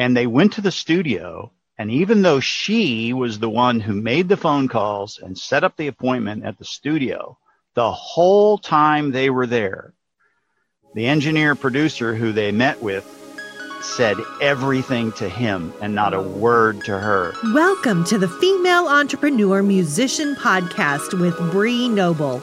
And they went to the studio. And even though she was the one who made the phone calls and set up the appointment at the studio, the whole time they were there, the engineer producer who they met with said everything to him and not a word to her. Welcome to the Female Entrepreneur Musician Podcast with Bree Noble.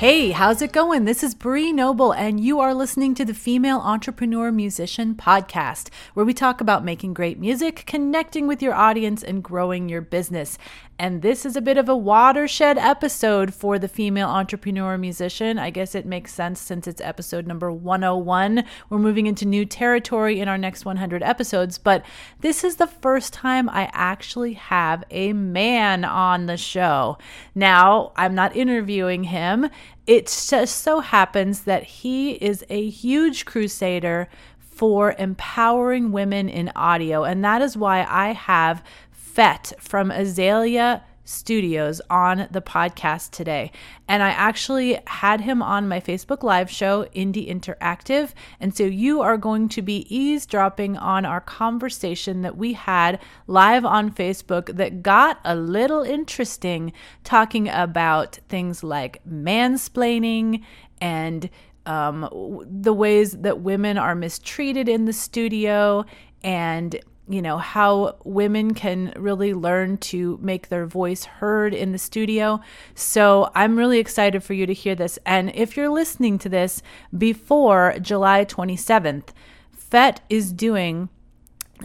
Hey, how's it going? This is Bree Noble, and you are listening to the Female Entrepreneur Musician Podcast, where we talk about making great music, connecting with your audience, and growing your business. And this is a bit of a watershed episode for the female entrepreneur musician. I guess it makes sense since it's episode number 101. We're moving into new territory in our next 100 episodes, but this is the first time I actually have a man on the show. Now, I'm not interviewing him. It just so happens that he is a huge crusader for empowering women in audio. And that is why I have Fett from Azalea Studios on the podcast today. And I actually had him on my Facebook Live show, Indie Interactive. And so you are going to be eavesdropping on our conversation that we had live on Facebook that got a little interesting, talking about things like mansplaining and um, the ways that women are mistreated in the studio and you know, how women can really learn to make their voice heard in the studio. So I'm really excited for you to hear this. And if you're listening to this before July 27th, Fett is doing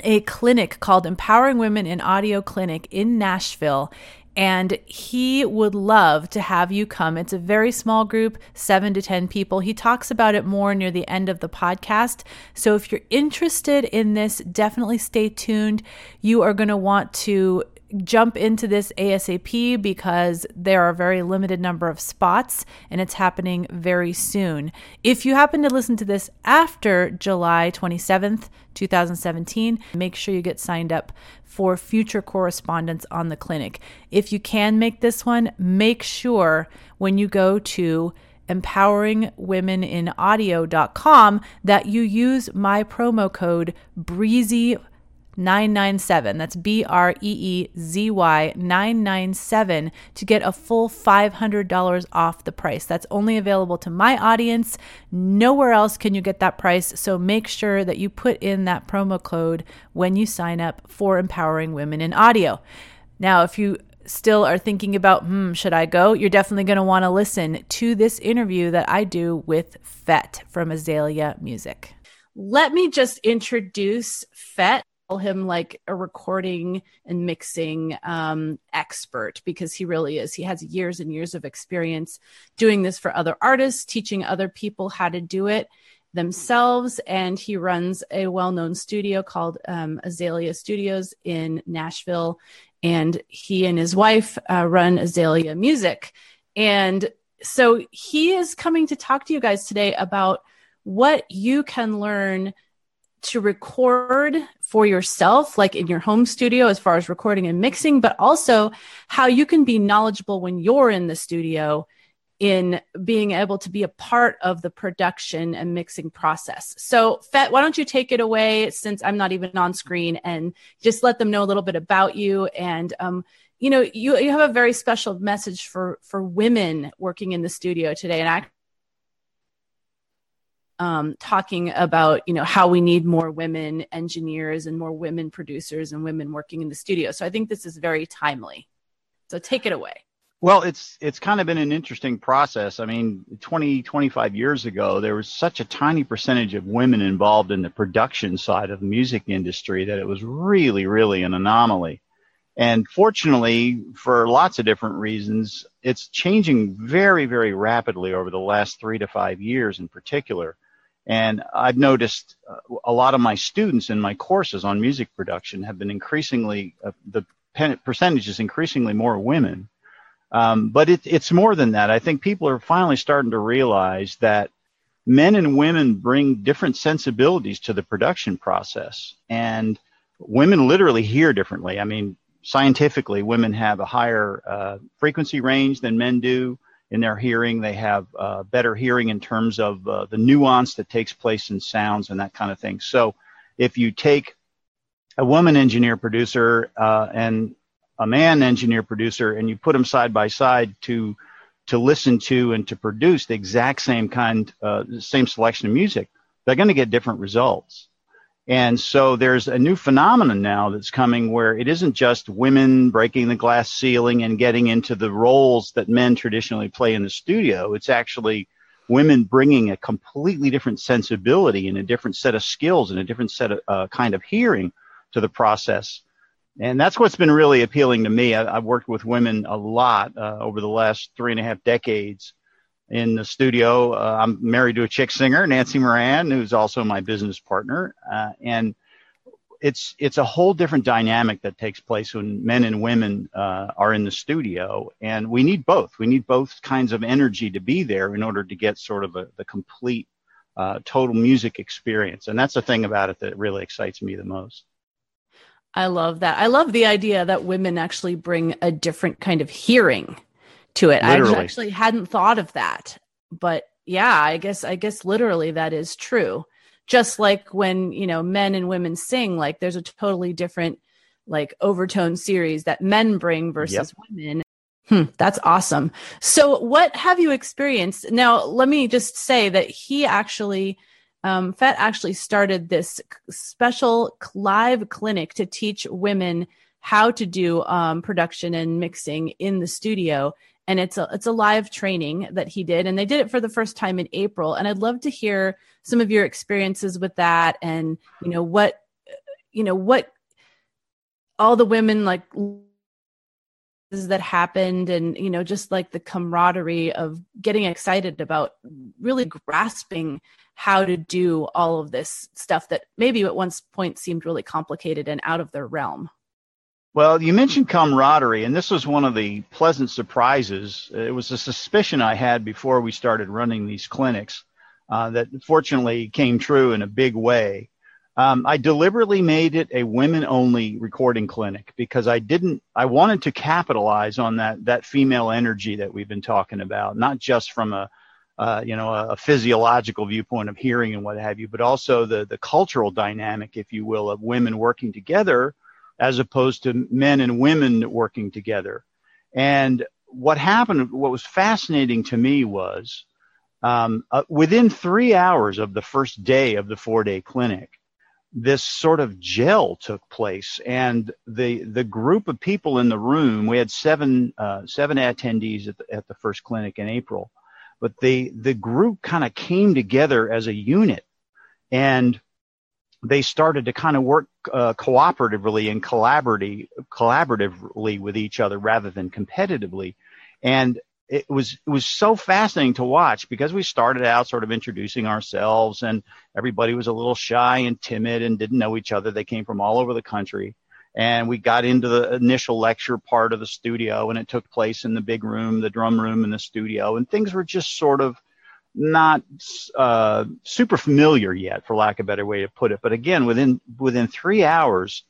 a clinic called Empowering Women in Audio Clinic in Nashville and he would love to have you come. It's a very small group, seven to 10 people. He talks about it more near the end of the podcast. So if you're interested in this, definitely stay tuned. You are going to want to jump into this ASAP because there are a very limited number of spots and it's happening very soon. If you happen to listen to this after July 27th, 2017, make sure you get signed up for future correspondence on the clinic. If you can make this one, make sure when you go to empoweringwomeninaudio.com that you use my promo code breezy 997. That's B R E E Z Y 997 to get a full $500 off the price. That's only available to my audience. Nowhere else can you get that price. So make sure that you put in that promo code when you sign up for Empowering Women in Audio. Now, if you still are thinking about, hmm, should I go? You're definitely going to want to listen to this interview that I do with Fett from Azalea Music. Let me just introduce Fett him like a recording and mixing um, expert because he really is. He has years and years of experience doing this for other artists, teaching other people how to do it themselves. And he runs a well known studio called um, Azalea Studios in Nashville. And he and his wife uh, run Azalea Music. And so he is coming to talk to you guys today about what you can learn to record for yourself, like in your home studio, as far as recording and mixing, but also how you can be knowledgeable when you're in the studio in being able to be a part of the production and mixing process. So, Fett, why don't you take it away since I'm not even on screen and just let them know a little bit about you and, um, you know, you, you have a very special message for, for women working in the studio today. And I um, talking about you know how we need more women engineers and more women producers and women working in the studio. So I think this is very timely. So take it away. Well, it's it's kind of been an interesting process. I mean, 20, 25 years ago, there was such a tiny percentage of women involved in the production side of the music industry that it was really, really an anomaly. And fortunately, for lots of different reasons, it's changing very, very rapidly over the last three to five years in particular. And I've noticed uh, a lot of my students in my courses on music production have been increasingly, uh, the percentage is increasingly more women. Um, but it, it's more than that. I think people are finally starting to realize that men and women bring different sensibilities to the production process. And women literally hear differently. I mean, scientifically, women have a higher uh, frequency range than men do in their hearing. They have uh, better hearing in terms of uh, the nuance that takes place in sounds and that kind of thing. So if you take a woman engineer producer uh, and a man engineer producer and you put them side by side to to listen to and to produce the exact same kind, uh, same selection of music, they're going to get different results. And so there's a new phenomenon now that's coming where it isn't just women breaking the glass ceiling and getting into the roles that men traditionally play in the studio. It's actually women bringing a completely different sensibility and a different set of skills and a different set of uh, kind of hearing to the process. And that's what's been really appealing to me. I, have worked with women a lot uh, over the last three and a half decades in the studio. Uh, I'm married to a chick singer, Nancy Moran, who's also my business partner, uh, and it's it's a whole different dynamic that takes place when men and women uh, are in the studio, and we need both. We need both kinds of energy to be there in order to get sort of a, the complete uh, total music experience, and that's the thing about it that really excites me the most. I love that. I love the idea that women actually bring a different kind of hearing to it. Literally. I actually hadn't thought of that. But yeah, I guess I guess literally that is true. Just like when, you know, men and women sing, like there's a totally different like overtone series that men bring versus yep. women. Hmm, that's awesome. So what have you experienced? Now, let me just say that he actually um, Fett actually started this special live clinic to teach women how to do um, production and mixing in the studio and it's a it's a live training that he did and they did it for the first time in April and I'd love to hear some of your experiences with that and you know what you know what all the women like that happened and you know just like the camaraderie of getting excited about really grasping how to do all of this stuff that maybe at one point seemed really complicated and out of their realm well, you mentioned camaraderie, and this was one of the pleasant surprises. It was a suspicion I had before we started running these clinics uh, that fortunately came true in a big way. Um, I deliberately made it a women-only recording clinic because I didn't. I wanted to capitalize on that that female energy that we've been talking about, not just from a uh, you know a, a physiological viewpoint of hearing and what have you, but also the the cultural dynamic, if you will, of women working together as opposed to men and women working together. And what happened, what was fascinating to me was um, uh, within three hours of the first day of the four day clinic, this sort of gel took place, and the the group of people in the room. We had seven uh, seven attendees at the, at the first clinic in April, but the the group kind of came together as a unit, and they started to kind of work uh, cooperatively and collaboratively, collaboratively with each other rather than competitively. And it was it was so fascinating to watch because we started out sort of introducing ourselves and everybody was a little shy and timid and didn't know each other. They came from all over the country. And we got into the initial lecture part of the studio and it took place in the big room, the drum room in the studio, and things were just sort of not uh, super familiar yet, for lack of a better way to put it. But again, within within three hours,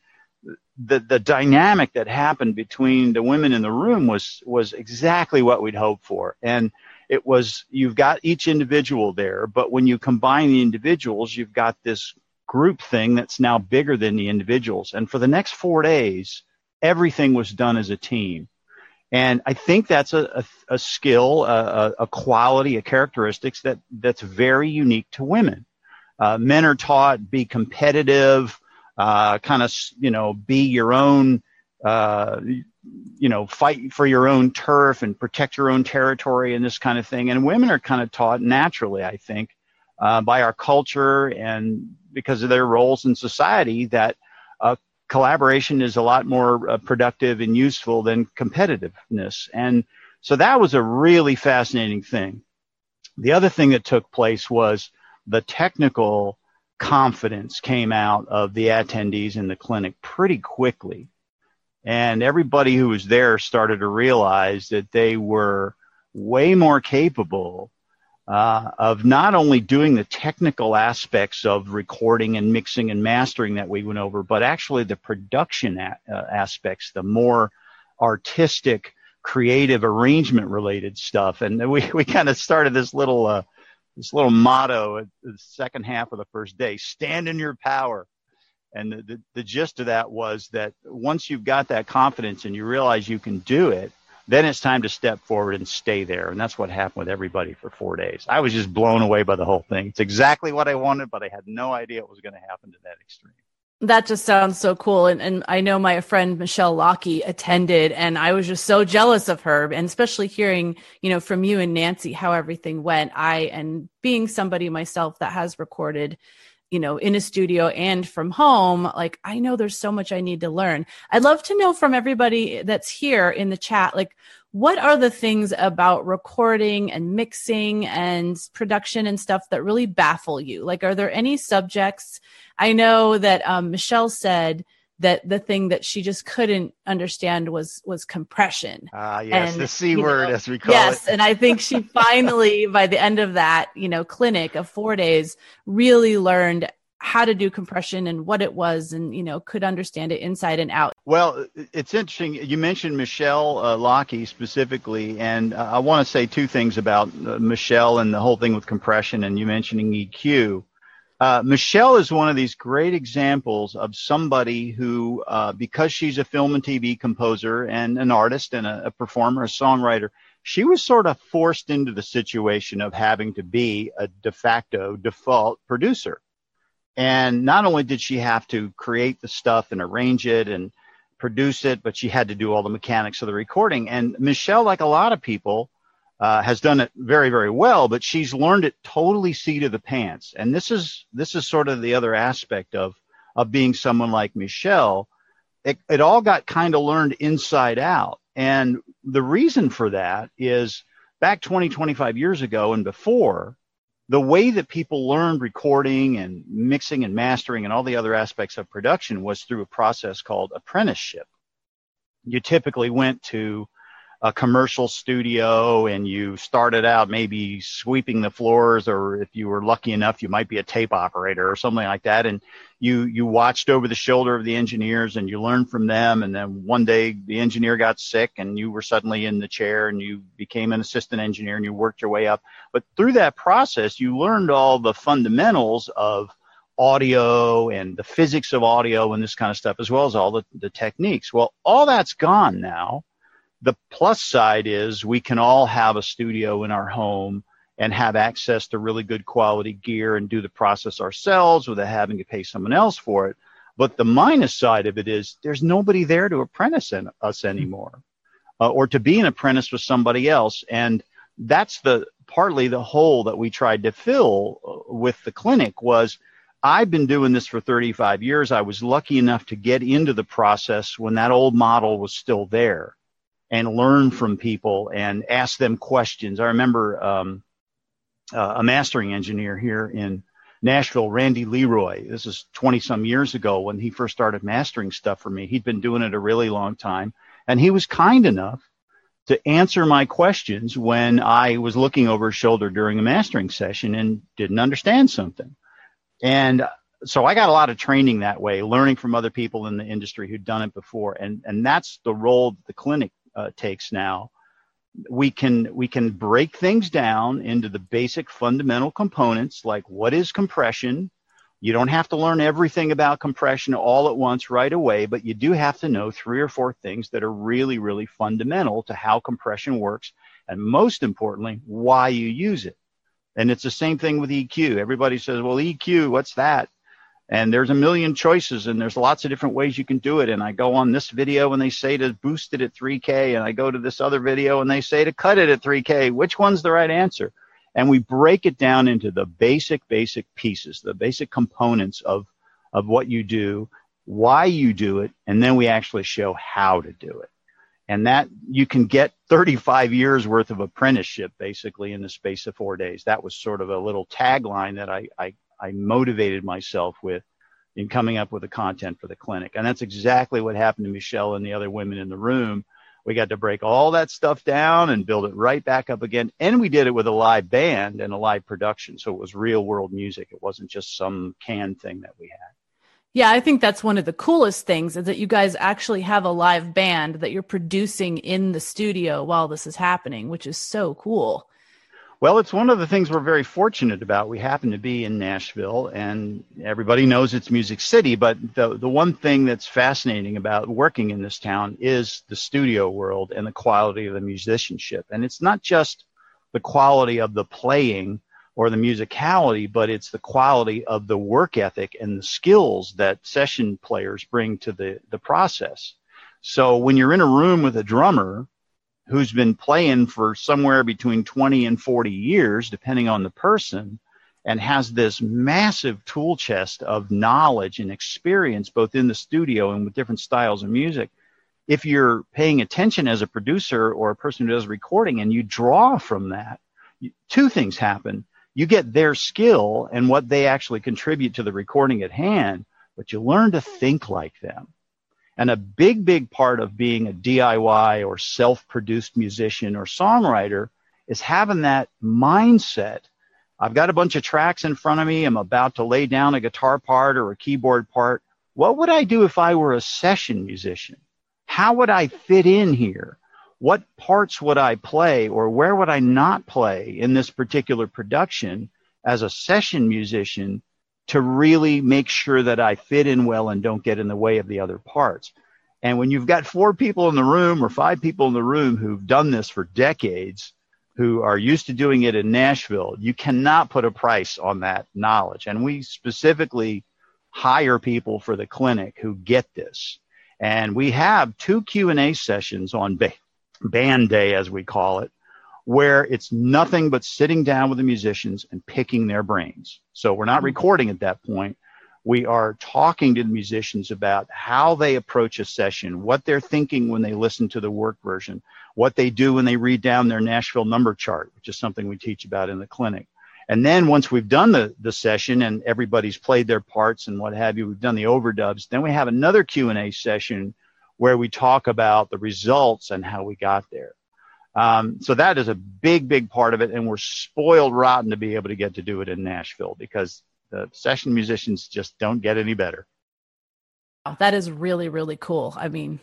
the the dynamic that happened between the women in the room was was exactly what we'd hoped for, and it was you've got each individual there, but when you combine the individuals, you've got this group thing that's now bigger than the individuals. And for the next four days, everything was done as a team. And I think that's a, a, a skill, a, a, quality, a characteristics that, that's very unique to women. Uh, men are taught be competitive, uh, kind of, you know, be your own, uh, you know, fight for your own turf and protect your own territory and this kind of thing. And women are kind of taught naturally, I think, uh, by our culture and because of their roles in society that uh, collaboration is a lot more uh, productive and useful than competitiveness. And so that was a really fascinating thing. The other thing that took place was the technical confidence came out of the attendees in the clinic pretty quickly. And everybody who was there started to realize that they were way more capable uh, of not only doing the technical aspects of recording and mixing and mastering that we went over, but actually the production a- uh, aspects, the more artistic, creative arrangement related stuff. And we, we kind of started this little, uh, this little motto at the second half of the first day, stand in your power. And the, the, the gist of that was that once you've got that confidence and you realize you can do it, then it's time to step forward and stay there. And that's what happened with everybody for four days. I was just blown away by the whole thing. It's exactly what I wanted, but I had no idea it was going to happen to that extreme. That just sounds so cool. And, and I know my friend Michelle Lockie attended and I was just so jealous of her and especially hearing, you know, from you and Nancy how everything went. I, and being somebody myself that has recorded you know, in a studio and from home, like I know there's so much I need to learn. I'd love to know from everybody that's here in the chat, like what are the things about recording and mixing and production and stuff that really baffle you? Like, are there any subjects? I know that um, Michelle said that the thing that she just couldn't understand was was compression. Ah, uh, yes, and, the c word know, as we call yes, it. Yes, and I think she finally, by the end of that, you know, clinic of four days, really learned how to do compression and what it was and you know could understand it inside and out well it's interesting you mentioned michelle uh, lockie specifically and uh, i want to say two things about uh, michelle and the whole thing with compression and you mentioning eq uh, Michelle is one of these great examples of somebody who, uh, because she's a film and TV composer and an artist and a, a, performer, a songwriter, she was sort of forced into the situation of having to be a de facto default producer. And not only did she have to create the stuff and arrange it and produce it, but she had to do all the mechanics of the recording. And Michelle, like a lot of people, uh, has done it very, very well, but she's learned it totally seat of the pants. And this is this is sort of the other aspect of of being someone like Michelle. It, it all got kind of learned inside out. And the reason for that is back 20, 25 years ago and before, the way that people learned recording and mixing and mastering and all the other aspects of production was through a process called apprenticeship. You typically went to a commercial studio and you started out maybe sweeping the floors or if you were lucky enough you might be a tape operator or something like that. And you you watched over the shoulder of the engineers and you learned from them. And then one day the engineer got sick and you were suddenly in the chair and you became an assistant engineer and you worked your way up. But through that process you learned all the fundamentals of audio and the physics of audio and this kind of stuff as well as all the, the techniques. Well all that's gone now the plus side is we can all have a studio in our home and have access to really good quality gear and do the process ourselves without having to pay someone else for it. But the minus side of it is there's nobody there to apprentice us anymore uh, or to be an apprentice with somebody else. And that's the partly the hole that we tried to fill uh, with the clinic was I've been doing this for 35 years. I was lucky enough to get into the process when that old model was still there and learn from people and ask them questions. I remember um, uh, a mastering engineer here in Nashville, Randy LeRoy. This is 20 some years ago when he first started mastering stuff for me. He'd been doing it a really long time, and he was kind enough to answer my questions when I was looking over his shoulder during a mastering session and didn't understand something. And so I got a lot of training that way, learning from other people in the industry who'd done it before. And, and that's the role that the clinic uh, takes now. We can we can break things down into the basic fundamental components like what is compression. You don't have to learn everything about compression all at once right away but you do have to know three or four things that are really really fundamental to how compression works and most importantly why you use it. And it's the same thing with EQ everybody says well EQ what's that and there's a million choices and there's lots of different ways you can do it. And i go on this video and they say to boost it at 3k and i go to this other video and they say to cut it at 3k which one's the right answer? And we break it down into the basic basic pieces the basic components of of what you do why you do it and then we actually show how to do it. And that you can get 35 years worth of apprenticeship basically in the space of four days. That was sort of a little tagline that I, I, I motivated myself with in coming up with the content for the clinic. And that's exactly what happened to Michelle and the other women in the room. We got to break all that stuff down and build it right back up again. And we did it with a live band and a live production. So it was real world music. It wasn't just some canned thing that we had. Yeah, I think that's one of the coolest things is that you guys actually have a live band that you're producing in the studio while this is happening, which is so cool. Well, it's one of the things we're very fortunate about. We happen to be in Nashville, and everybody knows it's Music City. But the the one thing that's fascinating about working in this town is the studio world and the quality of the musicianship. And it's not just the quality of the playing, or the musicality, but it's the quality of the work ethic and the skills that session players bring to the, the process. So when you're in a room with a drummer who's been playing for somewhere between 20 and 40 years, depending on the person, and has this massive tool chest of knowledge and experience both in the studio and with different styles of music, if you're paying attention as a producer or a person who does recording and you draw from that, two things happen you get their skill and what they actually contribute to the recording at hand, but you learn to think like them. And a big, big part of being a DIY or self-produced musician or songwriter is having that mindset. I've got a bunch of tracks in front of me. I'm about to lay down a guitar part or a keyboard part. What would I do if I were a session musician? How would I fit in here? what parts would I play or where would I not play in this particular production as a session musician to really make sure that I fit in well and don't get in the way of the other parts. And when you've got four people in the room or five people in the room who've done this for decades, who are used to doing it in Nashville, you cannot put a price on that knowledge. And we specifically hire people for the clinic who get this. And we have two Q&A sessions on band day, as we call it, where it's nothing but sitting down with the musicians and picking their brains. So we're not mm-hmm. recording at that point. We are talking to the musicians about how they approach a session, what they're thinking when they listen to the work version, what they do when they read down their Nashville number chart, which is something we teach about in the clinic. And then once we've done the, the session and everybody's played their parts and what have you, we've done the overdubs, then we have another Q&A session where we talk about the results and how we got there. Um, so that is a big, big part of it, and we're spoiled rotten to be able to get to do it in Nashville because the session musicians just don't get any better. That is really, really cool. I mean,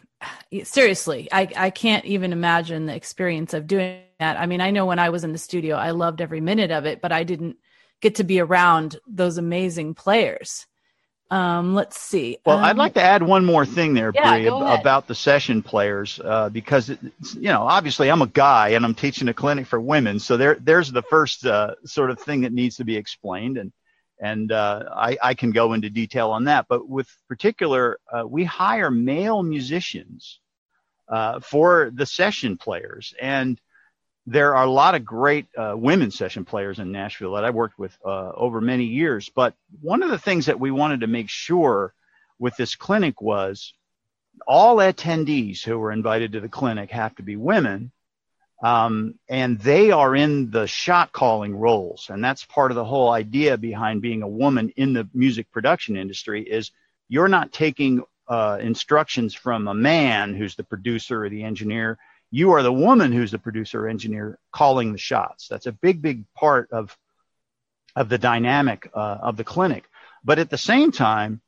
seriously, I, I can't even imagine the experience of doing that. I mean, I know when I was in the studio, I loved every minute of it, but I didn't get to be around those amazing players. Um, let's see. Well, um, I'd like to add one more thing there, yeah, Bree, about the session players, uh, because you know, obviously, I'm a guy and I'm teaching a clinic for women, so there, there's the first uh, sort of thing that needs to be explained, and and uh, I, I, can go into detail on that. But with particular, uh, we hire male musicians uh, for the session players, and there are a lot of great uh, women session players in Nashville that I've worked with uh, over many years. But one of the things that we wanted to make sure with this clinic was all attendees who were invited to the clinic have to be women. Um, and they are in the shot calling roles. And that's part of the whole idea behind being a woman in the music production industry is you're not taking uh, instructions from a man who's the producer or the engineer you are the woman who's the producer engineer calling the shots. That's a big, big part of of the dynamic uh, of the clinic. But at the same time,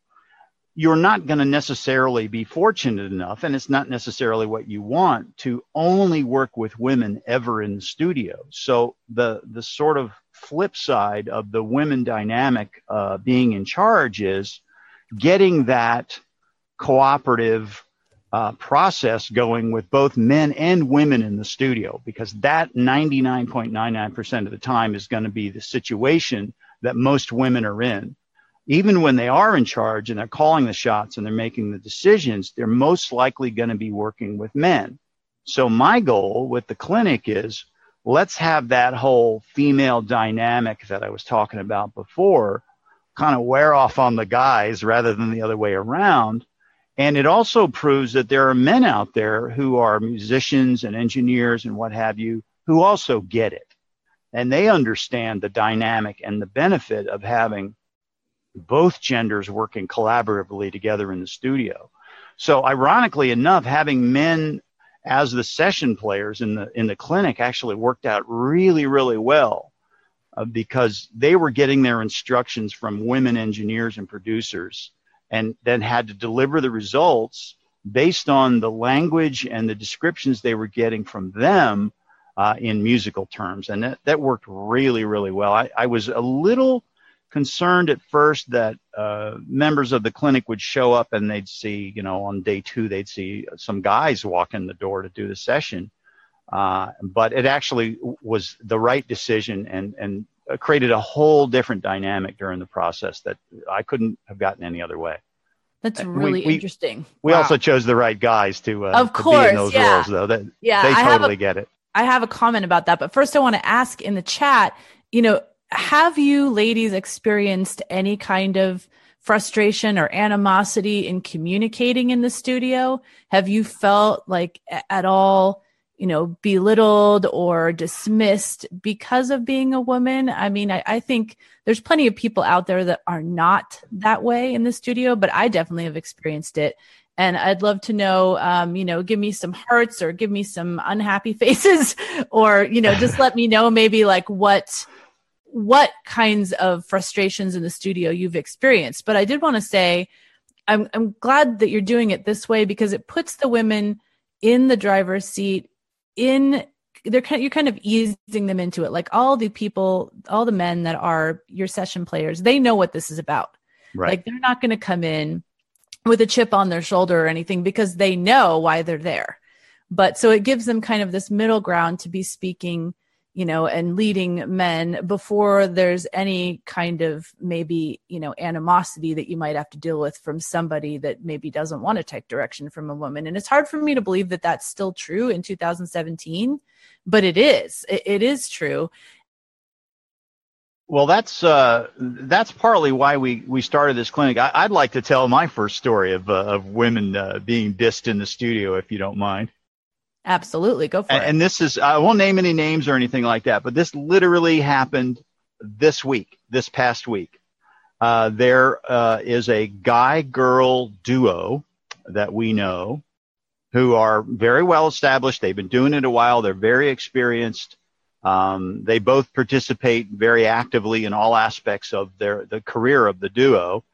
you're not going to necessarily be fortunate enough, and it's not necessarily what you want to only work with women ever in the studio. So the the sort of flip side of the women dynamic uh, being in charge is getting that cooperative uh, process going with both men and women in the studio because that 99.99% of the time is going to be the situation that most women are in. Even when they are in charge and they're calling the shots and they're making the decisions, they're most likely going to be working with men. So my goal with the clinic is let's have that whole female dynamic that I was talking about before kind of wear off on the guys rather than the other way around And it also proves that there are men out there who are musicians and engineers and what have you who also get it. And they understand the dynamic and the benefit of having both genders working collaboratively together in the studio. So ironically enough, having men as the session players in the in the clinic actually worked out really really well uh, because they were getting their instructions from women engineers and producers and then had to deliver the results based on the language and the descriptions they were getting from them uh, in musical terms. And that, that worked really, really well. I, I was a little concerned at first that uh, members of the clinic would show up and they'd see, you know, on day two, they'd see some guys walk in the door to do the session. Uh, but it actually was the right decision and, and created a whole different dynamic during the process that I couldn't have gotten any other way. That's really we, we, interesting. We wow. also chose the right guys to, uh, of course, to be in those yeah. roles, though. That, yeah, they totally a, get it. I have a comment about that, but first I want to ask in the chat, you know, have you ladies experienced any kind of frustration or animosity in communicating in the studio? Have you felt like at all, you know, belittled or dismissed because of being a woman? I mean, I, I, think there's plenty of people out there that are not that way in the studio, but I definitely have experienced it. And I'd love to know, um, you know, give me some hearts or give me some unhappy faces or, you know, just let me know maybe like what, what kinds of frustrations in the studio you've experienced. But I did want to say, I'm, I'm glad that you're doing it this way because it puts the women in the driver's seat in they're kind of, you're kind of easing them into it. Like all the people all the men that are your session players they know what this is about. Right. Like they're not going to come in with a chip on their shoulder or anything because they know why they're there. But so it gives them kind of this middle ground to be speaking, you know, and leading men before there's any kind of maybe, you know, animosity that you might have to deal with from somebody that maybe doesn't want to take direction from a woman. And it's hard for me to believe that that's still true in 2017, but it is. it, it is true. Well, that's uh, that's partly why we, we started this clinic. I, would like to tell my first story of uh, of women uh, being dissed in the studio, if you don't mind. Absolutely, go for and, it. And this is I won't name any names or anything like that, but this literally happened this week, this past week. Uh, there uh, is a guy girl duo that we know who are very well established. They've been doing it a while. They're very experienced. Um, they both participate very actively in all aspects of their the career of the duo,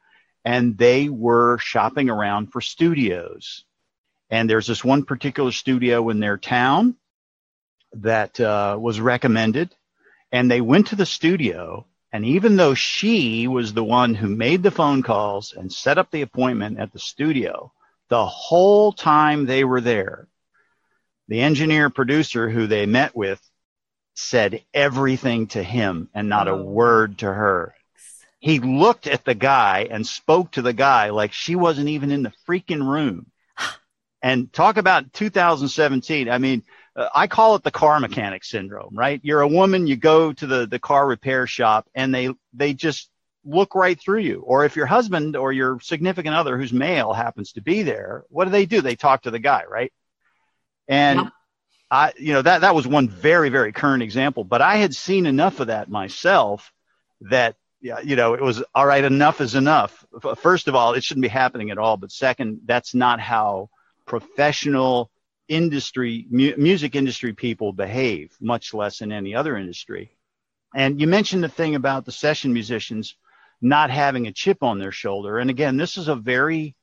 and they were shopping around for studios. And there's this one particular studio in their town that uh, was recommended, and they went to the studio. And even though she was the one who made the phone calls and set up the appointment at the studio, the whole time they were there, the engineer producer who they met with said everything to him and not a oh. word to her. He looked at the guy and spoke to the guy like she wasn't even in the freaking room. And talk about 2017. I mean, uh, I call it the car mechanic syndrome, right? You're a woman, you go to the, the car repair shop and they, they just look right through you. Or if your husband or your significant other who's male happens to be there, what do they do? They talk to the guy, right? And yep. I, you know, that, that was one very, very current example, but I had seen enough of that myself that, you know, it was all right. Enough is enough. First of all, it shouldn't be happening at all. But second, that's not how professional industry, mu- music industry people behave, much less in any other industry. And you mentioned the thing about the session musicians not having a chip on their shoulder. And again, this is a very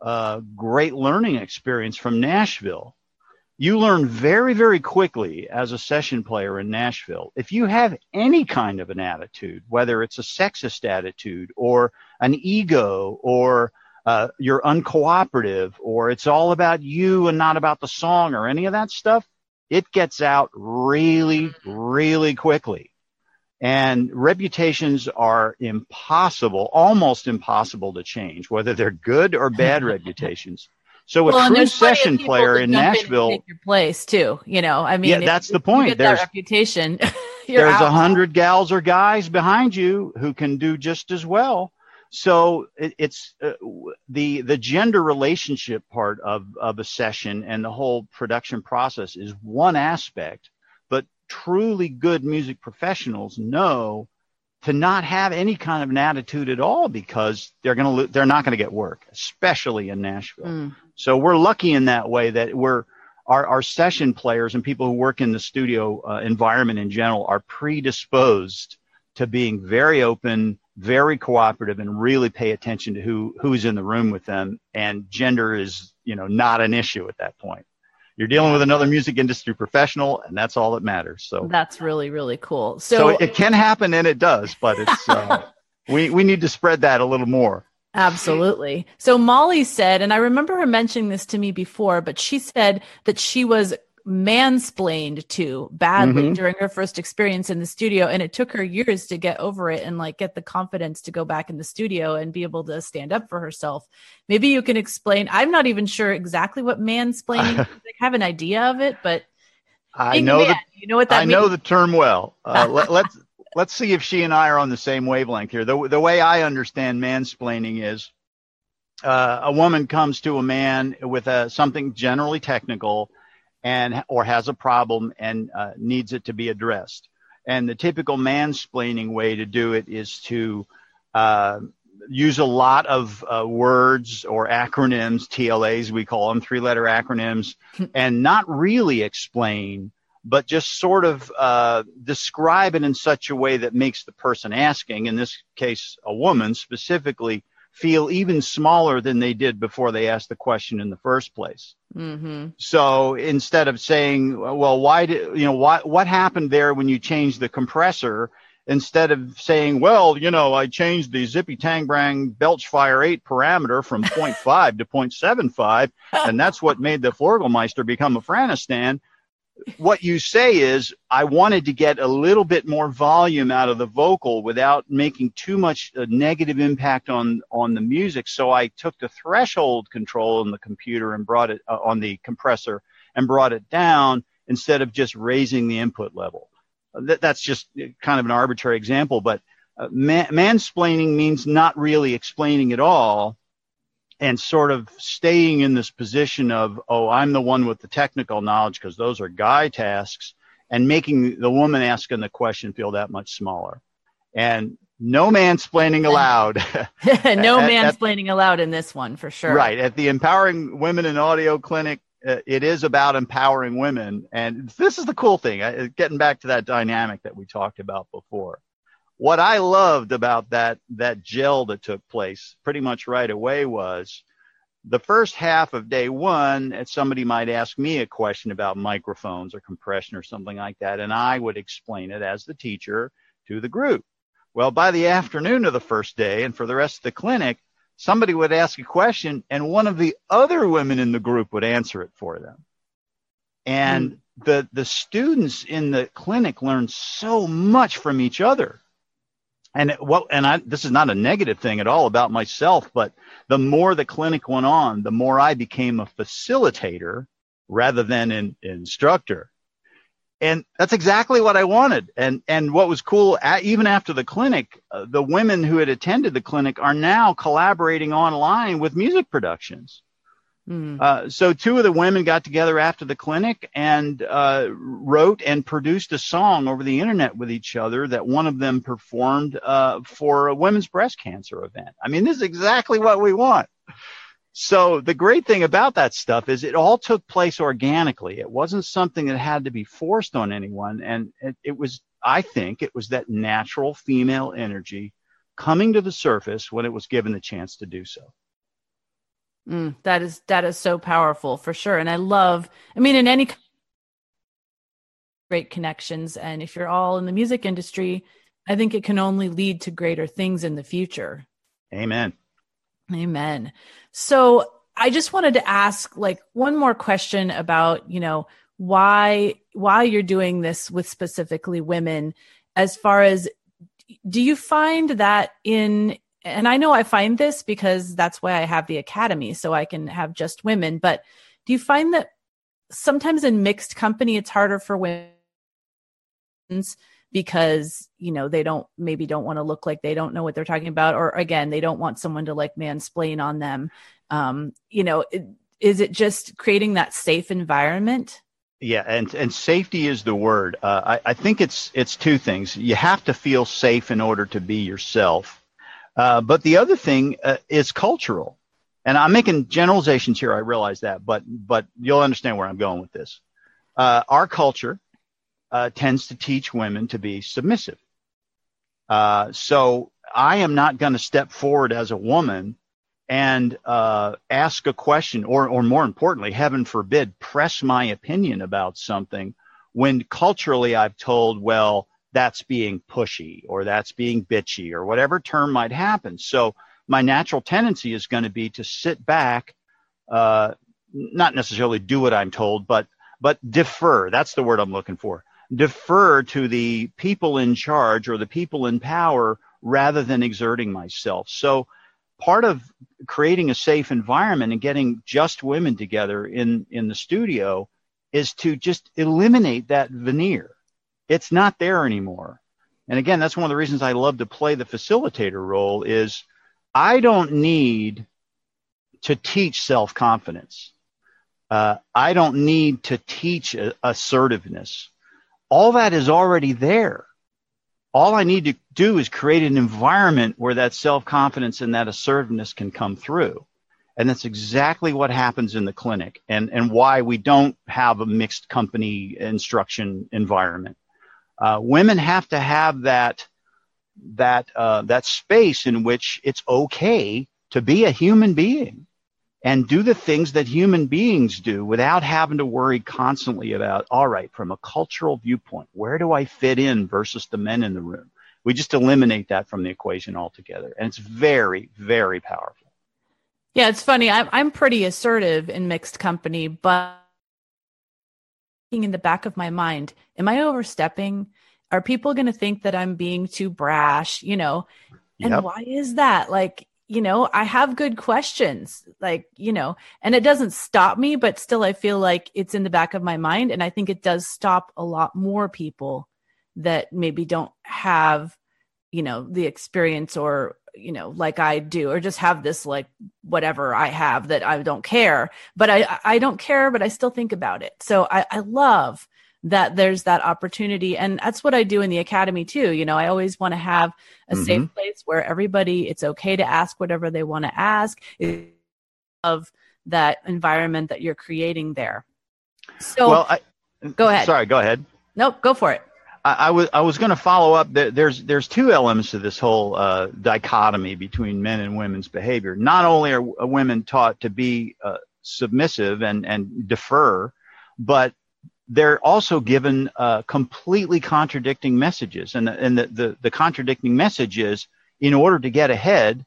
uh, great learning experience from Nashville you learn very, very quickly as a session player in Nashville. If you have any kind of an attitude, whether it's a sexist attitude or an ego or uh, you're uncooperative or it's all about you and not about the song or any of that stuff, it gets out really, really quickly. And reputations are impossible, almost impossible to change, whether they're good or bad reputations. So a well, true session player in Nashville, in your place too. You know, I mean, yeah, that's the point. There's reputation. there's a hundred gals or guys behind you who can do just as well. So it, it's uh, the the gender relationship part of of a session and the whole production process is one aspect, but truly good music professionals know to not have any kind of an attitude at all because they're going to they're not going to get work, especially in Nashville. Mm. So we're lucky in that way that we're our, our session players and people who work in the studio uh, environment in general are predisposed to being very open, very cooperative, and really pay attention to who who's in the room with them. And gender is you know not an issue at that point. You're dealing with another music industry professional, and that's all that matters. So that's really really cool. So, so it can happen, and it does, but it's uh, we we need to spread that a little more. Absolutely. So Molly said, and I remember her mentioning this to me before, but she said that she was mansplained to badly mm-hmm. during her first experience in the studio and it took her years to get over it and like get the confidence to go back in the studio and be able to stand up for herself maybe you can explain i'm not even sure exactly what mansplaining is. i have an idea of it but i know man, the, you know what that i means? know the term well uh, let, let's let's see if she and I are on the same wavelength here. The, the way I understand mansplaining is uh, a woman comes to a man with a, something generally technical and or has a problem and uh, needs it to be addressed. And the typical mansplaining way to do it is to uh, use a lot of uh, words or acronyms, TLAs we call them, three letter acronyms, and not really explain but just sort of uh, describe it in such a way that makes the person asking, in this case, a woman specifically, feel even smaller than they did before they asked the question in the first place. Mm-hmm. So instead of saying, "Well, why did you know what what happened there when you changed the compressor?" Instead of saying, "Well, you know, I changed the Zippy Tang Brang Belchfire 8 parameter from 0.5 to 0.75, and that's what made the Florgelmeister become a Franistan," what you say is, I wanted to get a little bit more volume out of the vocal without making too much a negative impact on on the music. So I took the threshold control in the computer and brought it uh, on the compressor and brought it down instead of just raising the input level. That, that's just kind of an arbitrary example, but uh, man, mansplaining means not really explaining at all and sort of staying in this position of, oh, I'm the one with the technical knowledge because those are guy tasks, and making the woman asking the question feel that much smaller. And no mansplaining allowed. no at, mansplaining at, allowed in this one for sure. Right. At the Empowering Women in Audio Clinic, uh, it is about empowering women. And this is the cool thing, uh, getting back to that dynamic that we talked about before what I loved about that that gel that took place pretty much right away was the first half of day one, somebody might ask me a question about microphones or compression or something like that, and I would explain it as the teacher to the group. Well, by the afternoon of the first day and for the rest of the clinic, somebody would ask a question and one of the other women in the group would answer it for them. And mm. the, the students in the clinic learned so much from each other and well, and I, this is not a negative thing at all about myself, but the more the clinic went on, the more I became a facilitator rather than an instructor. And that's exactly what I wanted. And, and what was cool, even after the clinic, uh, the women who had attended the clinic are now collaborating online with music productions. Mm. Uh, so two of the women got together after the clinic and uh, wrote and produced a song over the internet with each other that one of them performed uh, for a women's breast cancer event. I mean, this is exactly what we want. So the great thing about that stuff is it all took place organically. It wasn't something that had to be forced on anyone. And it, it was, I think it was that natural female energy coming to the surface when it was given the chance to do so. Mm, that is that is so powerful for sure. And I love, I mean, in any great connections, and if you're all in the music industry, I think it can only lead to greater things in the future. Amen. Amen. So I just wanted to ask like one more question about, you know, why why you're doing this with specifically women as far as do you find that in and I know I find this because that's why I have the academy, so I can have just women. But do you find that sometimes in mixed company, it's harder for women because you know they don't maybe don't want to look like they don't know what they're talking about or again they don't want someone to like mansplain on them. Um you know is it just creating that safe environment? Yeah and and safety is the word. Uh, I, I think it's it's two things. You have to feel safe in order to be yourself uh, but the other thing uh, is cultural and i'm making generalizations here i realize that but but you'll understand where i'm going with this uh, our culture uh, tends to teach women to be submissive. Uh, so I am not going to step forward as a woman and ask a question, or, or more importantly, heaven forbid, press my opinion about something when culturally I've told, well, that's being pushy or that's being bitchy or whatever term might happen. So my natural tendency is going to be to sit back, uh, not necessarily do what I'm told, but but defer. That's the word I'm looking for. Defer to the people in charge or the people in power rather than exerting myself. So part of creating a safe environment and getting just women together in, in the studio is to just eliminate that veneer. It's not there anymore. And again, that's one of the reasons I love to play the facilitator role is I don't need to teach self confidence. Uh, I don't need to teach assertiveness. All that is already there. All I need to do is create an environment where that self confidence and that assertiveness can come through. And that's exactly what happens in the clinic and, and why we don't have a mixed company instruction environment. Uh, women have to have that, that, uh, that space in which it's okay to be a human being and do the things that human beings do without having to worry constantly about, all right, from a cultural viewpoint, where do I fit in versus the men in the room? We just eliminate that from the equation altogether. And it's very, very powerful. Yeah, it's funny. I'm, I'm pretty assertive in mixed company, but in the back of my mind, am I overstepping? Are people going to think that I'm being too brash? You know, and yep. why is that? Like, you know, I have good questions, like, you know, and it doesn't stop me, but still I feel like it's in the back of my mind. And I think it does stop a lot more people that maybe don't have, you know, the experience or, you know, like I do, or just have this like whatever I have that I don't care, but I, I don't care, but I still think about it. So I, I love that there's that opportunity and that's what i do in the academy too you know i always want to have a mm-hmm. safe place where everybody it's okay to ask whatever they want to ask of that environment that you're creating there so well I, go ahead sorry go ahead nope go for it I, was I was going to follow up. There's there's two elements to this whole uh, dichotomy between men and women's behavior. Not only are women taught to be uh, submissive and and defer, but they're also given uh, completely contradicting messages. And, and the, the, the, contradicting message is in order to get ahead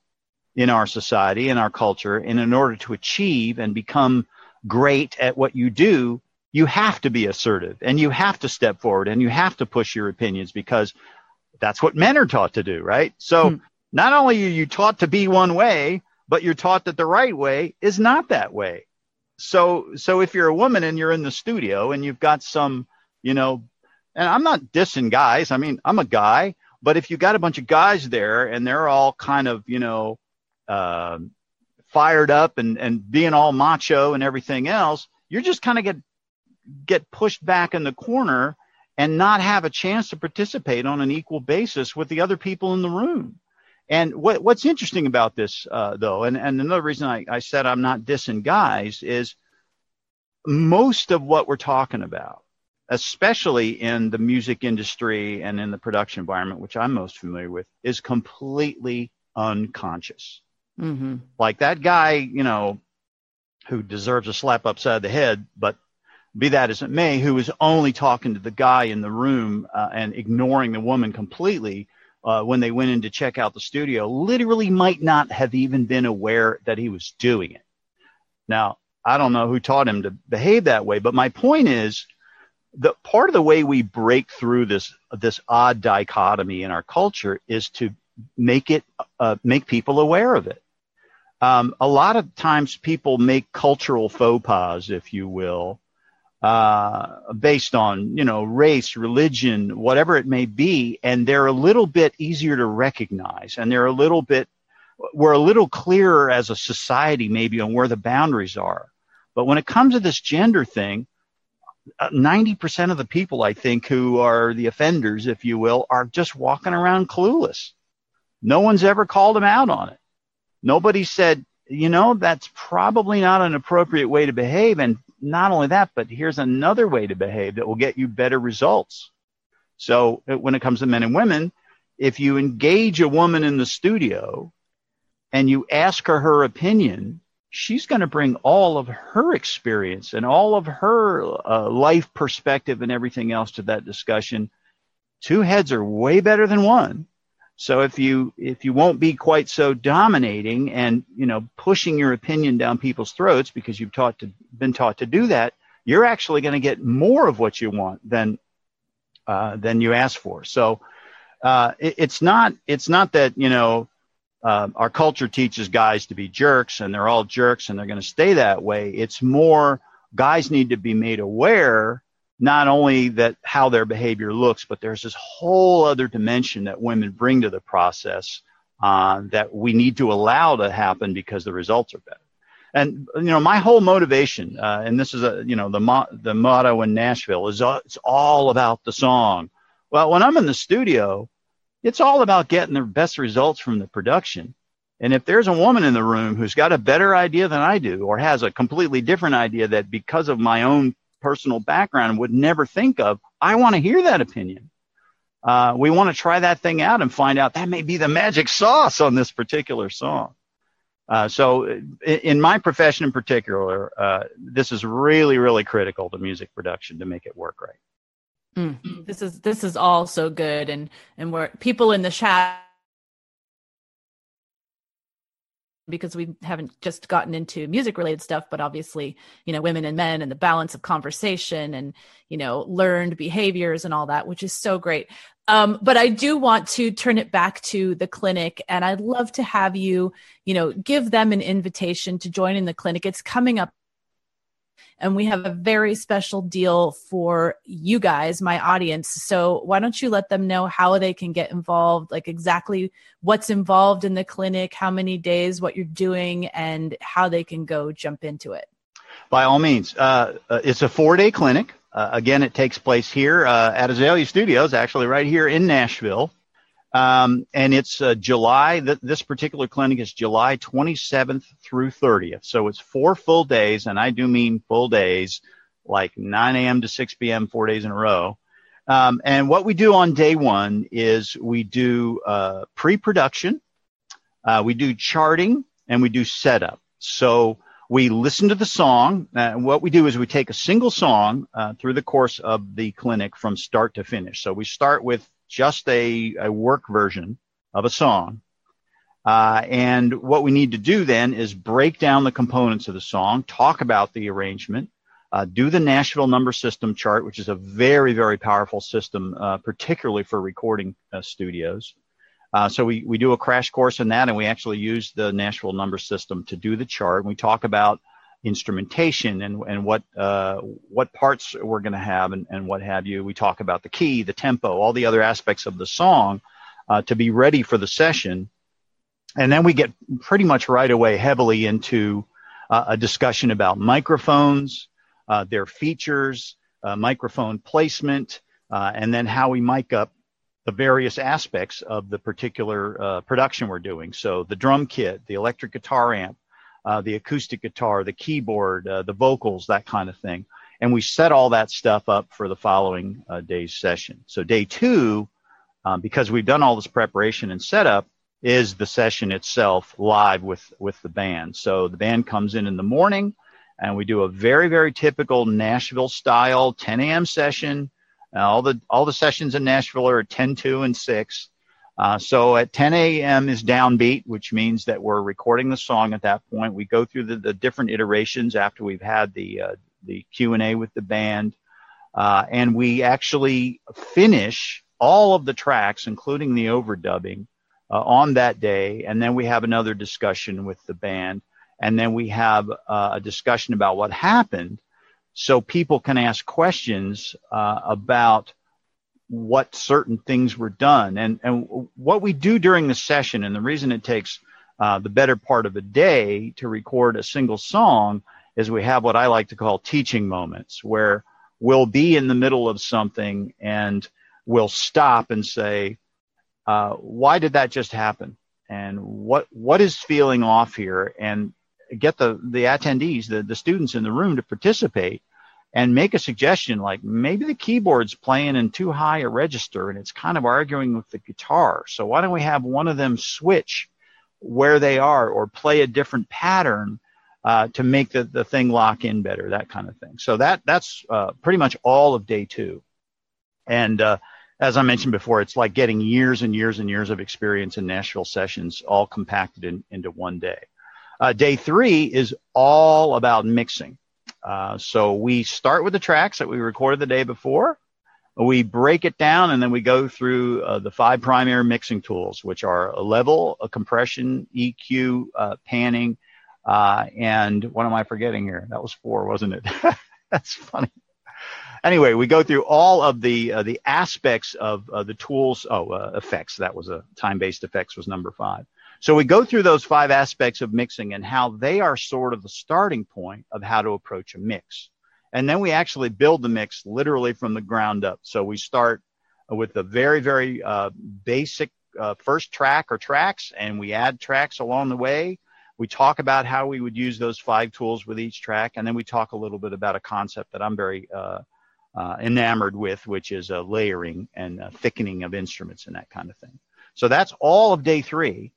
in our society, in our culture, and in order to achieve and become great at what you do, you have to be assertive and you have to step forward and you have to push your opinions because that's what men are taught to do, right? So hmm. not only are you taught to be one way, but you're taught that the right way is not that way so so if you're a woman and you're in the studio and you've got some you know and i'm not dissing guys i mean i'm a guy but if you got a bunch of guys there and they're all kind of you know uh, fired up and and being all macho and everything else you're just kind of get get pushed back in the corner and not have a chance to participate on an equal basis with the other people in the room and what, what's interesting about this, uh, though, and, and another reason I, I said I'm not dissing guys is most of what we're talking about, especially in the music industry and in the production environment, which I'm most familiar with, is completely unconscious. Mm-hmm. Like that guy, you know, who deserves a slap upside the head, but be that as it may, who is only talking to the guy in the room uh, and ignoring the woman completely uh, when they went in to check out the studio literally might not have even been aware that he was doing it. Now, I don't know who taught him to behave that way, but my point is the part of the way we break through this this odd dichotomy in our culture is to make it uh, make people aware of it. Um, a lot of times people make cultural faux pas, if you will, uh, based on you know race, religion, whatever it may be, and they're a little bit easier to recognize, and they're a little bit we're a little clearer as a society maybe on where the boundaries are. But when it comes to this gender thing, 90% uh, of the people I think who are the offenders, if you will, are just walking around clueless. No one's ever called them out on it. Nobody said, you know, that's probably not an appropriate way to behave. And not only that, but here's another way to behave that will get you better results. So uh, when it comes to men and women, if you engage a woman in the studio and you ask her her opinion, she's going to bring all of her experience and all of her uh, life perspective and everything else to that discussion. Two heads are way better than one. So if you if you won't be quite so dominating and you know pushing your opinion down people's throats because you've taught to been taught to do that, you're actually going to get more of what you want than uh, than you ask for. So uh, it, it's not it's not that you know uh, our culture teaches guys to be jerks and they're all jerks and they're going to stay that way. It's more guys need to be made aware not only that how their behavior looks, but there's this whole other dimension that women bring to the process uh, that we need to allow to happen because the results are better. And you know, my whole motivation, uh, and this is a you know the mo- the motto in Nashville is uh, it's all about the song. Well, when I'm in the studio, it's all about getting the best results from the production. And if there's a woman in the room who's got a better idea than I do, or has a completely different idea that because of my own personal background would never think of, I want to hear that opinion. Uh, we want to try that thing out and find out that may be the magic sauce on this particular song. Uh, so, in, my profession in particular, uh, this is really, really critical to music production to make it work right. Mm. This is this is all so good, and and we're people in the chat because we haven't just gotten into music related stuff but obviously you know women and men and the balance of conversation and you know learned behaviors and all that which is so great. Um, but i do want to turn it back to the clinic and i'd love to have you you know give them an invitation to join in the clinic. It's coming up and we have a very special deal for you guys, my audience. So why don't you let them know how they can get involved, like exactly what's involved in the clinic, how many days, what you're doing, and how they can go jump into it? By all means, uh, uh, it's a four day clinic. Uh, again, it takes place here uh, at Azalea Studios, actually right here in Nashville. Um, and it's uh, July, th- this particular clinic is July 27th through 30th. So it's four full days, and I do mean full days, like 9 a.m. to 6 p.m., four days in a row. Um, and what we do on day one is we do uh, pre production, uh, we do charting, and we do setup. So we listen to the song. And what we do is we take a single song uh, through the course of the clinic from start to finish. So we start with just a, a work version of a song. Uh, and what we need to do then is break down the components of the song, talk about the arrangement, uh, do the Nashville number system chart, which is a very, very powerful system, uh, particularly for recording uh, studios. Uh, so we, we do a crash course in that, and we actually use the Nashville number system to do the chart. And we talk about instrumentation and, and what uh, what parts we're going to have and, and what have you. We talk about the key, the tempo, all the other aspects of the song uh, to be ready for the session. And then we get pretty much right away heavily into uh, a discussion about microphones, uh, their features, uh, microphone placement, uh, and then how we mic up the various aspects of the particular production we're doing. So the drum kit, the electric guitar amp, uh, the acoustic guitar, the keyboard, uh, the vocals, that kind of thing. And we set all that stuff up for the following uh, day's session. So day two, um, because we've done all this preparation and setup, is the session itself live with with the band. So the band comes in in the morning, and we do a very very typical Nashville style 10 a.m. session. All the all the sessions in Nashville are at 10, 2, and 6. Uh, so at 10 a.m. is downbeat, which means that we're recording the song at that point. We go through the, the different iterations after we've had the uh, the Q and A with the band, uh, and we actually finish all of the tracks, including the overdubbing, uh, on that day. And then we have another discussion with the band, and then we have uh, a discussion about what happened. so people can ask questions uh, about what certain things were done. And, and what we do during the session, and the reason it takes uh, the better part of a day to record a single song is we have what I like to call teaching moments where we'll be in the middle of something and we'll stop and say, uh, why did that just happen? And what, what is feeling off here? And get the, the attendees, the, the students in the room to participate and make a suggestion like maybe the keyboard's playing in too high a register and it's kind of arguing with the guitar. So why don't we have one of them switch where they are or play a different pattern uh, to make the, the thing lock in better, that kind of thing. So that that's uh, pretty much all of day two. And uh, as I mentioned before, it's like getting years and years and years of experience in Nashville sessions all compacted in, into one day. Uh, day three is all about mixing. Uh, so we start with the tracks that we recorded the day before. We break it down and then we go through uh, the five primary mixing tools, which are a level, a compression, EQ, uh, panning, uh, and what am I forgetting here? That was four, wasn't it? That's funny. Anyway, we go through all of the uh, the aspects of the tools. Oh, effects. That was a time-based effects was number five. So we go through those five aspects of mixing and how they are sort of the starting point of how to approach a mix. And then we actually build the mix literally from the ground up. So we start with the very, very uh, basic uh, first track or tracks, and we add tracks along the way. We talk about how we would use those five tools with each track, and then we talk a little bit about a concept that I'm very uh, uh enamored with, which is layering and thickening of instruments and that kind of thing. So that's all of day three.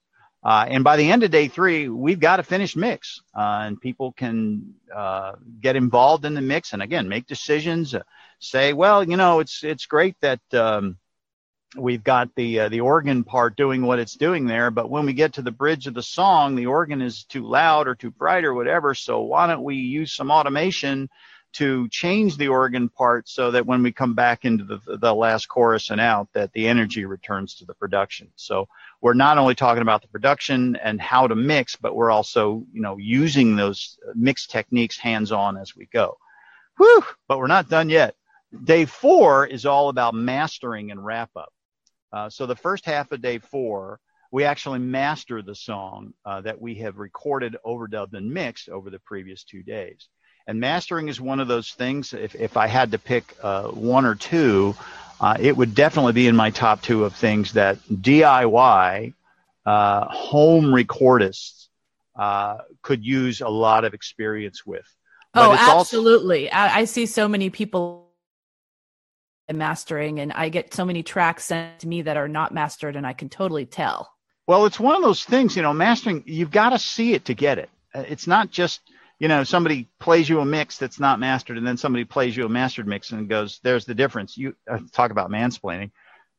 Uh, and by the end of day three, we've got a finished mix, uh, and people can uh, get involved in the mix, and again, make decisions. Uh, say, well, you know, it's it's great that um, we've got the uh, the organ part doing what it's doing there, but when we get to the bridge of the song, the organ is too loud or too bright or whatever. So why don't we use some automation to change the organ part so that when we come back into the, the last chorus and out, that the energy returns to the production. So we're not only talking about the production and how to mix, but we're also, you know, using those mix techniques hands on as we go. Whew, but we're not done yet. Day four is all about mastering and wrap up. Uh, so the first half of day four, we actually master the song uh, that we have recorded, overdubbed, and mixed over the previous two days. And mastering is one of those things. If, if I had to pick uh, one or two, uh, it would definitely be in my top two of things that DIY uh, home recordists uh, could use a lot of experience with. But oh, absolutely. Also- I, I see so many people mastering and I get so many tracks sent to me that are not mastered and I can totally tell. Well, it's one of those things, you know, mastering, you've got to see it to get it. Uh, it's not just – you know, somebody plays you a mix that's not mastered, and then somebody plays you a mastered mix and goes, "There's the difference." You uh, talk about mansplaining.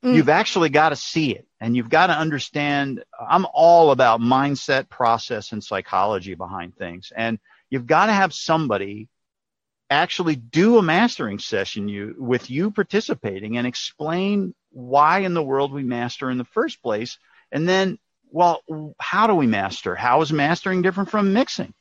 Mm. You've actually got to see it, and you've got to understand. I'm all about mindset, process, and psychology behind things, and you've got to have somebody actually do a mastering session you with you participating and explain why in the world we master in the first place, and then, well, how do we master? How is mastering different from mixing?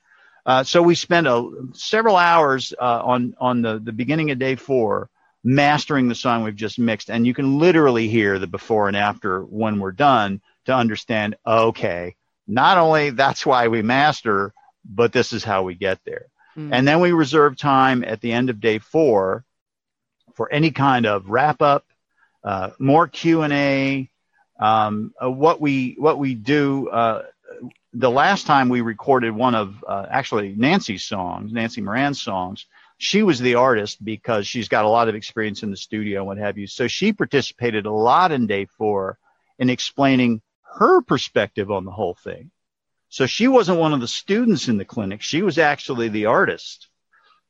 Uh, so we spent a, several hours uh, on on the, the beginning of day four mastering the song we've just mixed, and you can literally hear the before and after when we're done to understand. Okay, not only that's why we master, but this is how we get there. Mm. And then we reserve time at the end of day four for any kind of wrap up, uh, more Q and A. Um, uh, what we what we do uh, the last time we recorded one of uh, actually Nancy's songs, Nancy Moran's songs, she was the artist because she's got a lot of experience in the studio and what have you. So she participated a lot in day four in explaining her perspective on the whole thing. So she wasn't one of the students in the clinic. She was actually the artist.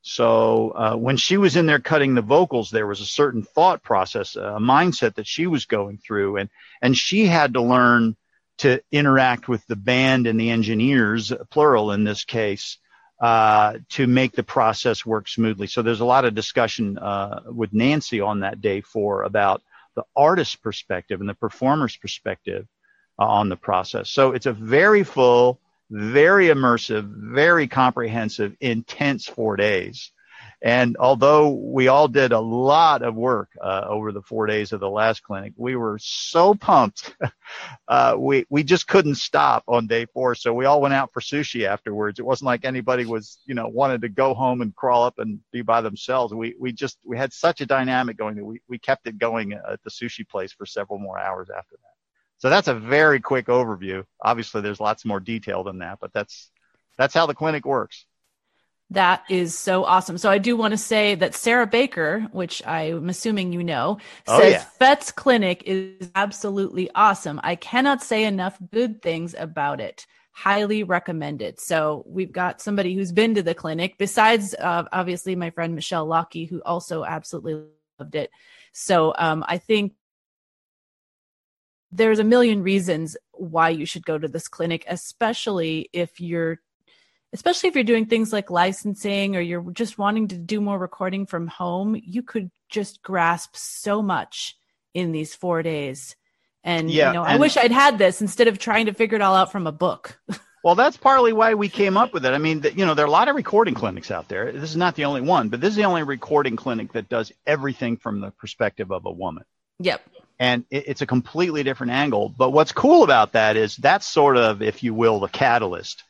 So uh, when she was in there cutting the vocals, there was a certain thought process, a mindset that she was going through, and and she had to learn to interact with the band and the engineers, plural in this case, uh, to make the process work smoothly. So there's a lot of discussion uh, with Nancy on that day four about the artist's perspective and the performer's perspective uh, on the process. So it's a very full, very immersive, very comprehensive, intense four days. And although we all did a lot of work uh, over the four days of the last clinic, we were so pumped. uh, we we just couldn't stop on day four, so we all went out for sushi afterwards. It wasn't like anybody was you know wanted to go home and crawl up and be by themselves. We we just we had such a dynamic going that we we kept it going at the sushi place for several more hours after that. So that's a very quick overview. Obviously, there's lots more detail than that, but that's that's how the clinic works. That is so awesome. So I do want to say that Sarah Baker, which I'm assuming you know, Oh, says yeah. Fett's clinic is absolutely awesome. I cannot say enough good things about it. Highly recommend it. So we've got somebody who's been to the clinic, besides uh, obviously my friend Michelle Lockie, who also absolutely loved it. So um, I think there's a million reasons why you should go to this clinic, especially if you're especially if you're doing things like licensing or you're just wanting to do more recording from home, you could just grasp so much in these four days. And Yeah, you know, I and- wish I'd had this instead of trying to figure it all out from a book. Well, that's partly why we came up with it. I mean, you know, there are a lot of recording clinics out there. This is not the only one, but this is the only recording clinic that does everything from the perspective of a woman. yep. And it, it's a completely different angle. But what's cool about that is that's sort of, if you will, the catalyst,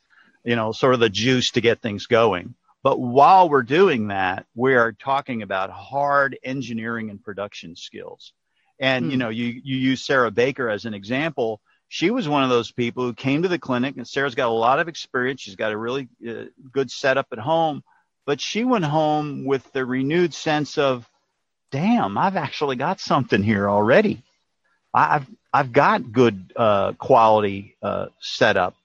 you know, sort of the juice to get things going. But while we're doing that, we are talking about hard engineering and production skills. And, Hmm. you know, you, you use Sarah Baker as an example. She was one of those people who came to the clinic and Sarah's got a lot of experience. She's got a really uh, good setup at home, but she went home with the renewed sense of, damn, I've actually got something here already. I've I've got good uh, quality uh, setup,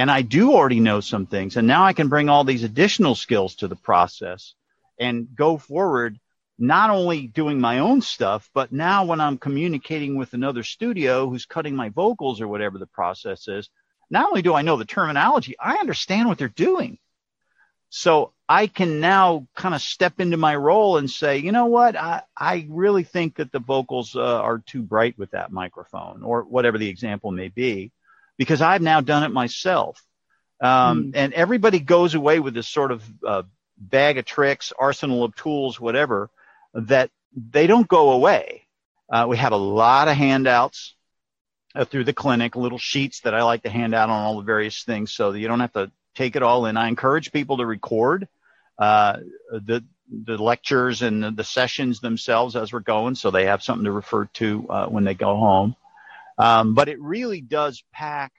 and I do already know some things, and now I can bring all these additional skills to the process and go forward. Not only doing my own stuff, but now when I'm communicating with another studio who's cutting my vocals or whatever the process is, not only do I know the terminology, I understand what they're doing. So I can now kind of step into my role and say, you know what, I, I really think that the vocals uh, are too bright with that microphone or whatever the example may be, because I've now done it myself. Um, And everybody goes away with this sort of uh, bag of tricks, arsenal of tools, whatever, that they don't go away. Uh, we have a lot of handouts uh, through the clinic, little sheets that I like to hand out on all the various things so that you don't have to take it all in. I encourage people to record uh, the the lectures and the, the sessions themselves as we're going, so they have something to refer to uh, when they go home. Um, but it really does pack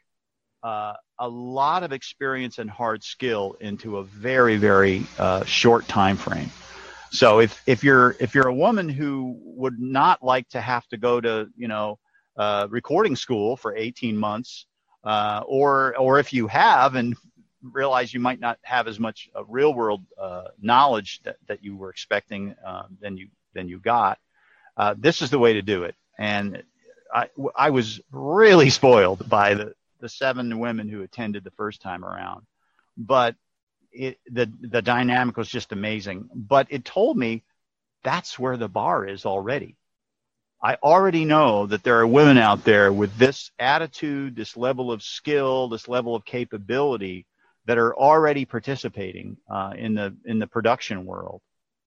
uh, a lot of experience and hard skill into a very very uh, short time frame. So if if you're if you're a woman who would not like to have to go to you know uh, recording school for 18 months, uh, or or if you have and realize you might not have as much uh, real world uh, knowledge that, that you were expecting uh, than you than you got, uh, this is the way to do it. And I, I was really spoiled by the, the seven women who attended the first time around, but it, the the dynamic was just amazing. But it told me that's where the bar is already. I already know that there are women out there with this attitude, this level of skill, this level of capability that are already participating uh, in the in the production world,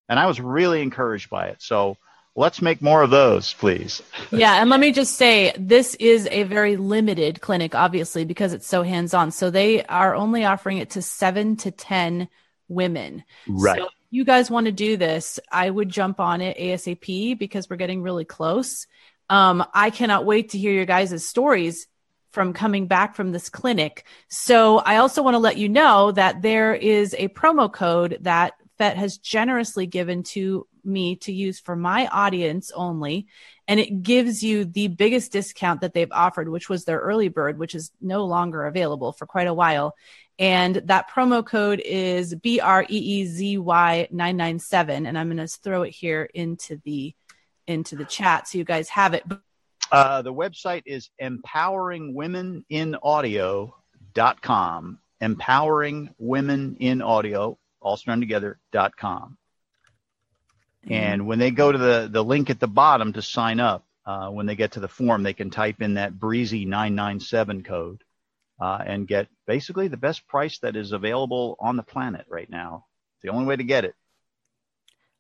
and I was really encouraged by it. So let's make more of those, please. yeah, and let me just say this is a very limited clinic, obviously, because it's so hands on. So they are only offering it to seven to 10 women. Right. So you guys want to do this, I would jump on it ASAP because we're getting really close. Um, I cannot wait to hear your guys' stories from coming back from this clinic. So I also want to let you know that there is a promo code that Fett has generously given to me to use for my audience only. And it gives you the biggest discount that they've offered, which was their early bird, which is no longer available for quite a while. And that promo code is B R E E Z Y 997. And I'm going to throw it here into the into the chat so you guys have it. Uh, the website is empoweringwomeninaudio.com. Empowering women in audio, all strung together, dot com. And when they go to the, the link at the bottom to sign up, uh, when they get to the form, they can type in that breezy 997 code uh, and get basically the best price that is available on the planet right now. It's the only way to get it.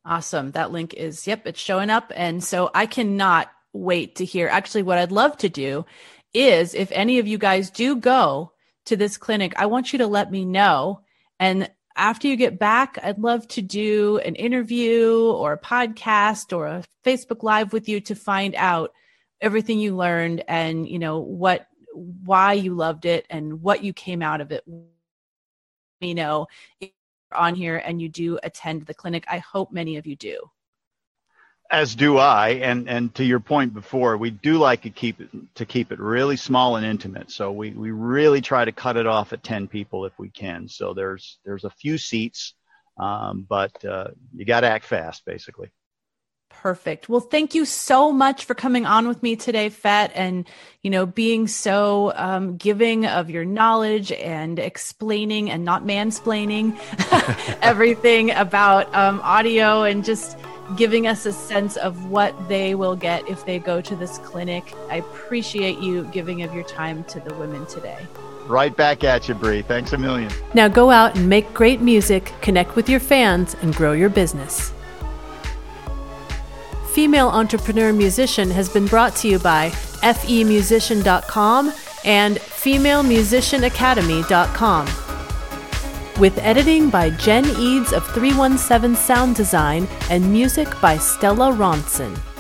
Awesome. That link is, yep, it's showing up. And so I cannot wait to hear. Actually, what I'd love to do is if any of you guys do go to this clinic, I want you to let me know. And after you get back, I'd love to do an interview or a podcast or a Facebook Live with you to find out everything you learned and, you know, what, why you loved it and what you came out of it. You know, on here and you do attend the clinic. I hope many of you do. As do I, and and to your point before, we do like to keep it to keep it really small and intimate. So we we really try to cut it off at ten people if we can. So there's there's a few seats, um, but uh, you got to act fast, basically. Perfect. Well, thank you so much for coming on with me today, Fett, and you know being so um, giving of your knowledge and explaining and not mansplaining everything about um, audio and just giving us a sense of what they will get if they go to this clinic. I appreciate you giving of your time to the women today. Right back at you, Bree. Thanks a million. Now go out and make great music, connect with your fans, and grow your business. Female Entrepreneur Musician has been brought to you by femusician.com and femalemusicianacademy.com. With editing by Jen Eads of 317 Sound Design and music by Stella Ronson.